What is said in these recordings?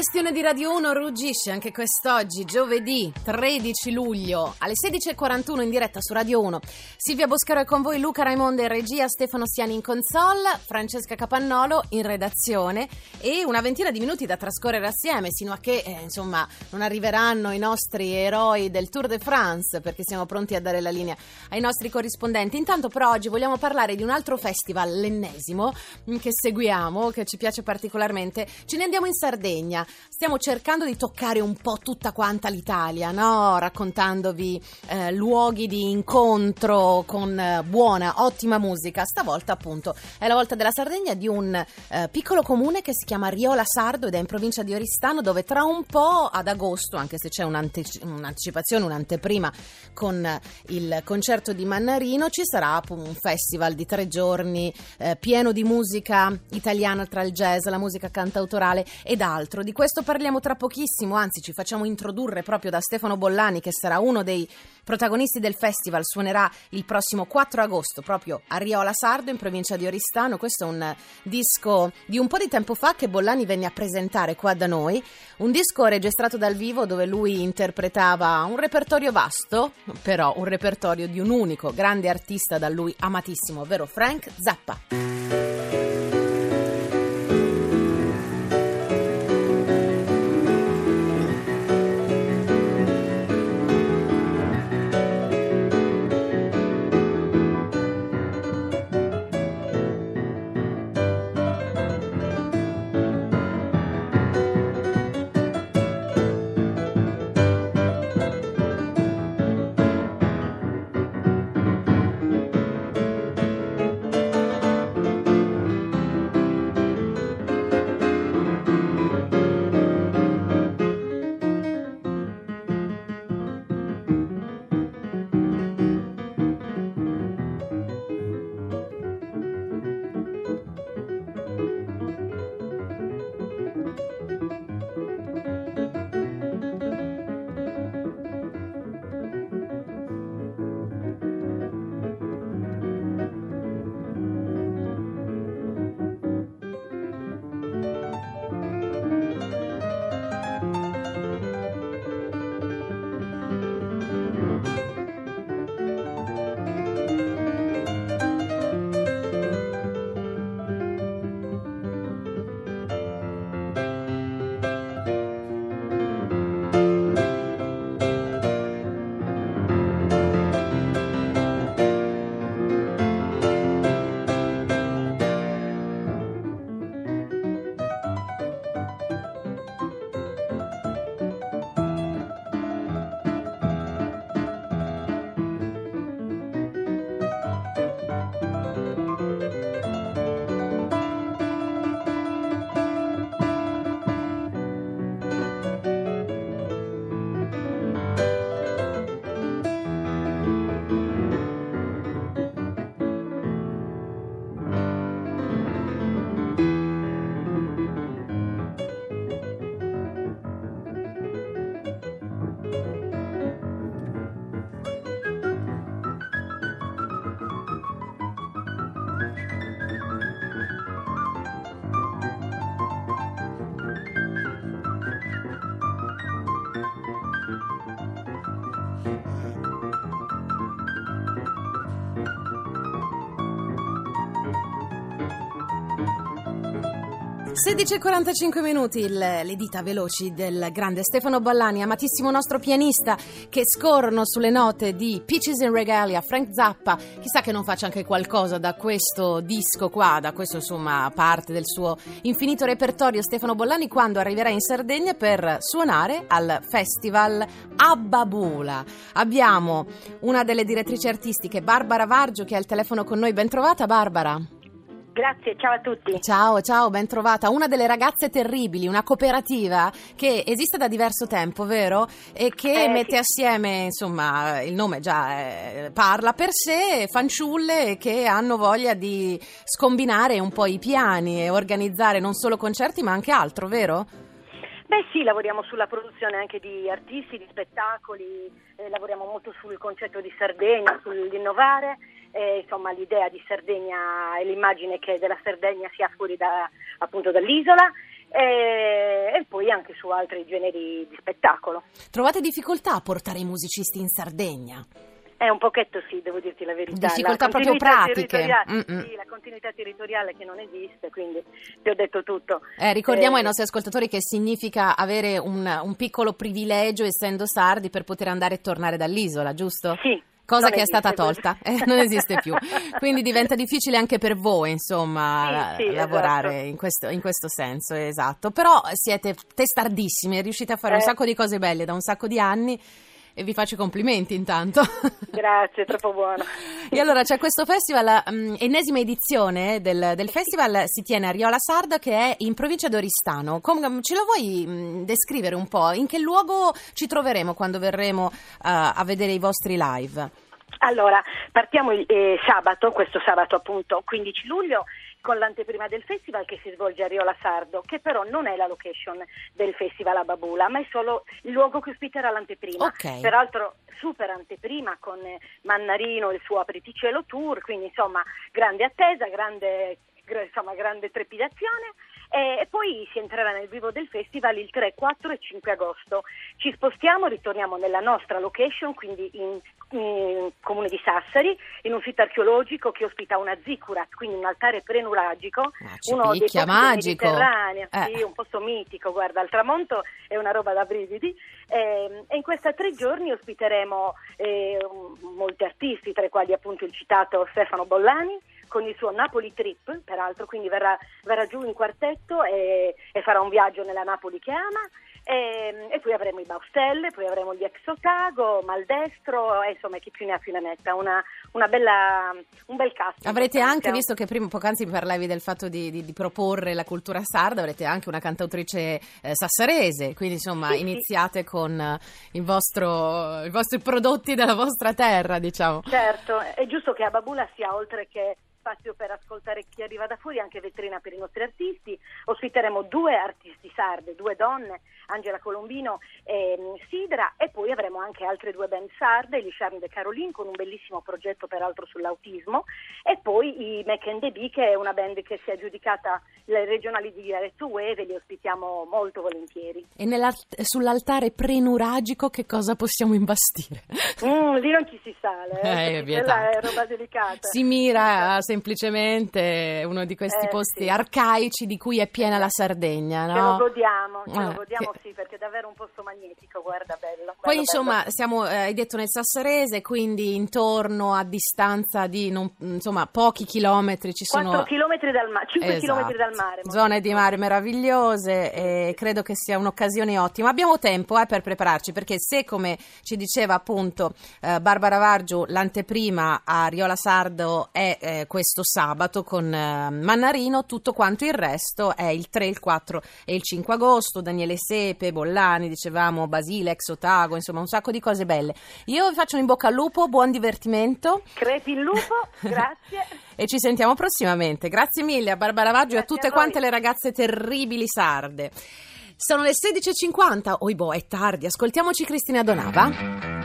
Bestione di Radio 1, ruggisce anche quest'oggi, giovedì 13 luglio, alle 16.41 in diretta su Radio 1. Silvia Boscaro è con voi, Luca Raimondo in regia, Stefano Stiani in console, Francesca Capannolo in redazione e una ventina di minuti da trascorrere assieme, sino a che, eh, insomma, non arriveranno i nostri eroi del Tour de France, perché siamo pronti a dare la linea ai nostri corrispondenti. Intanto, però, oggi vogliamo parlare di un altro festival, l'ennesimo, che seguiamo, che ci piace particolarmente. Ce ne andiamo in Sardegna. Stiamo cercando di toccare un po' tutta quanta l'Italia, no? raccontandovi eh, luoghi di incontro con eh, buona, ottima musica. Stavolta, appunto, è la volta della Sardegna di un eh, piccolo comune che si chiama Riola Sardo ed è in provincia di Oristano, dove tra un po' ad agosto, anche se c'è un'ante- un'anticipazione, un'anteprima con eh, il concerto di Mannarino, ci sarà un festival di tre giorni eh, pieno di musica italiana tra il jazz, la musica cantautorale ed altro. Di questo parliamo tra pochissimo, anzi ci facciamo introdurre proprio da Stefano Bollani che sarà uno dei protagonisti del festival, suonerà il prossimo 4 agosto proprio a Riola Sardo in provincia di Oristano. Questo è un disco di un po' di tempo fa che Bollani venne a presentare qua da noi, un disco registrato dal vivo dove lui interpretava un repertorio vasto, però un repertorio di un unico grande artista da lui amatissimo, ovvero Frank Zappa. Sedici e 45 minuti, il- le dita veloci del grande Stefano Ballani, amatissimo nostro pianista, che scorrono sulle note di Peaches in Regalia, Frank Zappa. Chissà che non faccia anche qualcosa da questo disco qua, da questo insomma parte del suo infinito repertorio Stefano Bollani quando arriverà in Sardegna per suonare al festival Abbabula. Abbiamo una delle direttrici artistiche, Barbara Vargio, che è al telefono con noi. Ben trovata Barbara. Grazie, ciao a tutti. Ciao, ciao, ben trovata. Una delle ragazze terribili, una cooperativa che esiste da diverso tempo, vero? E che Eh, mette sì. assieme, insomma, il nome già eh, parla per sé, fanciulle che hanno voglia di scombinare un po' i piani e organizzare non solo concerti ma anche altro, vero? Beh sì, lavoriamo sulla produzione anche di artisti, di spettacoli, eh, lavoriamo molto sul concetto di Sardegna, sull'innovare, eh, insomma l'idea di Sardegna e l'immagine che della Sardegna sia fuori da, appunto dall'isola eh, e poi anche su altri generi di spettacolo. Trovate difficoltà a portare i musicisti in Sardegna? È un pochetto sì, devo dirti la verità. Difficoltà La proprio pratiche. territoriale- Mm-mm. Sì, la continuità territoriale che non esiste, quindi ti ho detto tutto. Eh, ricordiamo Eh, ai nostri ascoltatori che significa avere un, un piccolo privilegio, essendo sardi, per poter andare e tornare dall'isola, giusto? Sì. Cosa non che è stata tolta, eh, non esiste più. Quindi diventa difficile anche per voi, insomma, Sì, sì, lavorare esatto. in, questo, in questo senso, esatto. Però siete testardissimi, riuscite a fare un Eh. sacco di cose belle da un sacco di anni e vi faccio i complimenti intanto. Grazie, troppo buono. E allora c'è questo festival, mm, ennesima edizione del, del festival, si tiene a Riola Sarda che è in provincia d'Oristano. Com- ce lo vuoi mm, descrivere un po'? In che luogo ci troveremo quando verremo eh, a vedere i vostri live? Allora, partiamo eh, sabato, questo sabato appunto 15 luglio, con l'anteprima del festival che si svolge a Riola Sardo, che però non è la location del festival a Babula, ma è solo il luogo che ospiterà l'anteprima. Ok. Peraltro super anteprima con eh, Mannarino e il suo Apriticello Tour, quindi insomma grande attesa, grande, gr- insomma, grande trepidazione. E poi si entrerà nel vivo del festival il 3, 4 e 5 agosto. Ci spostiamo, ritorniamo nella nostra location, quindi in, comune di Sassari, in un sito archeologico che ospita una zikurat, quindi un altare prenuragico, Ah, uno dei posti magico. Mediterraneo, Eh. sì, un posto mitico, guarda, al tramonto è una roba da brividi. Ehm, E in questi tre giorni ospiteremo eh, molti artisti, tra i quali appunto il citato Stefano Bollani, con il suo Napoli Trip, peraltro, quindi verrà, verrà giù in quartetto e, e farà un viaggio nella Napoli che ama. E, e poi avremo i Baustelle, poi avremo gli ex Otago, Maldestro, e insomma chi più ne ha più ne metta, una, una bella, un bel cast. Avrete anche, visto che prima poc'anzi parlavi del fatto di, di- di proporre la cultura sarda, avrete anche una cantautrice eh, sassarese, quindi insomma Sì, sì. iniziate con eh, vostro, i vostri prodotti della vostra terra, diciamo. Certo, è giusto che a Babula sia oltre che spazio per ascoltare chi arriva da fuori, anche vetrina per i nostri artisti. Ospiteremo due artisti sarde, due donne, Angela Colombino e mm, Sidra, e poi avremo anche altre due band sarde, gli Charme de Caroline, con un bellissimo progetto peraltro sull'autismo, e poi i Mac and the Bee, che è una band che si è aggiudicata le regionali di Arezzo Wave e li ospitiamo molto volentieri. E sull'altare prenuragico che cosa possiamo imbastire? Mm, lì non ci si sale, Eh, è vietato. quella è roba delicata. Si mira a semplicemente uno di questi Eh, posti sì. arcaici di cui è piena la Sardegna, Ce lo no? godiamo, ce Eh, lo godiamo che- sì, perché è davvero un posto magnetico, guarda, bello. Poi bello, insomma bello. siamo, eh, hai detto nel Sassarese, quindi intorno a distanza di non- insomma pochi chilometri ci sono 4 chilometri dal mare, 5 Esatto. chilometri dal mare. Zone di mare meravigliose e credo che sia un'occasione ottima. Abbiamo tempo eh, per prepararci perché se, come ci diceva appunto eh, Barbara Vargiu, l'anteprima a Riola Sardo è eh, questo sabato con eh, Mannarino, tutto quanto il resto è il 3, il 4 e il 5 agosto. Daniele Sepe, Bollani, dicevamo, Basile, Exotago, insomma un sacco di cose belle. Io vi faccio un in bocca al lupo, buon divertimento. Crepi il lupo, grazie. E ci sentiamo prossimamente. Grazie mille a Barbara Vaggio e a tutte a quante le ragazze terribili sarde. Sono le 16.50. Oibo, è tardi. Ascoltiamoci Cristina Donava.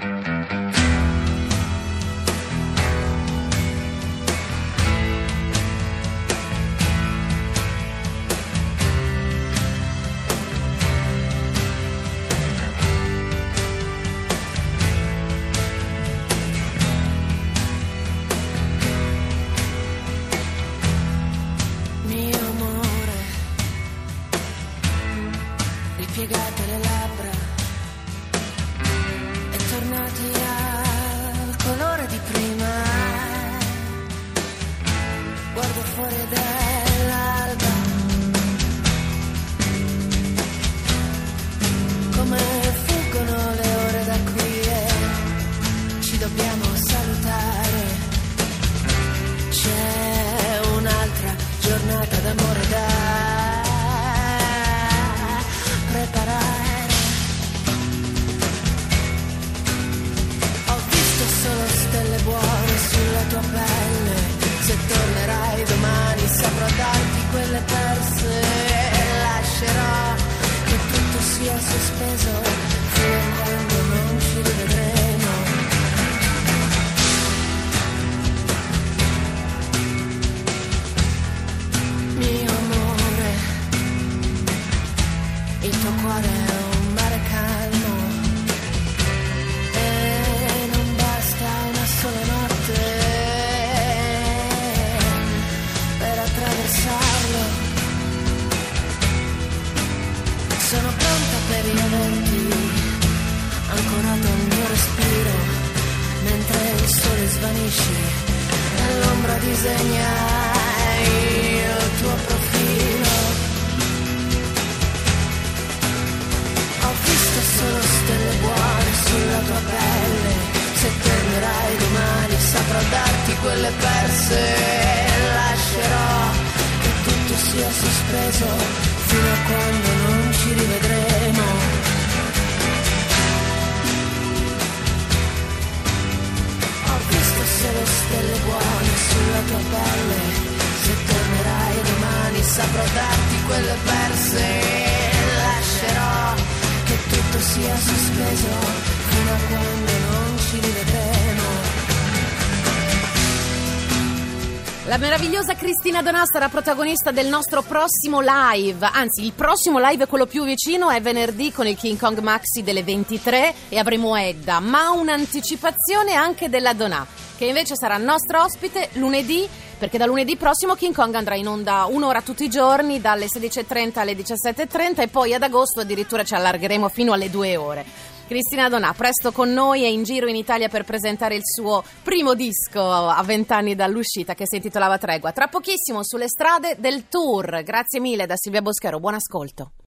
Sono pronta per gli eventi, ancorato al mio respiro, mentre il sole svanisce, nell'ombra disegna il tuo profilo. Ho visto solo stelle buone sulla tua pelle, se tornerai domani saprò darti quelle perse, lascerò che tutto sia sospeso fino a quando stelle buone sulla tua pelle, se tornerai domani saprò darti quelle perse, lascerò che tutto sia sospeso fino a quando non ci rivedremo. La meravigliosa Cristina Donà sarà protagonista del nostro prossimo live, anzi il prossimo live, quello più vicino, è venerdì con il King Kong Maxi delle 23 e avremo Edda, ma un'anticipazione anche della Donà, che invece sarà nostro ospite lunedì, perché da lunedì prossimo King Kong andrà in onda un'ora tutti i giorni, dalle 16.30 alle 17.30 e poi ad agosto addirittura ci allargheremo fino alle due ore. Cristina Donà, presto con noi e in giro in Italia per presentare il suo primo disco a vent'anni dall'uscita che si intitolava Tregua. Tra pochissimo sulle strade del tour. Grazie mille da Silvia Boschero, buon ascolto.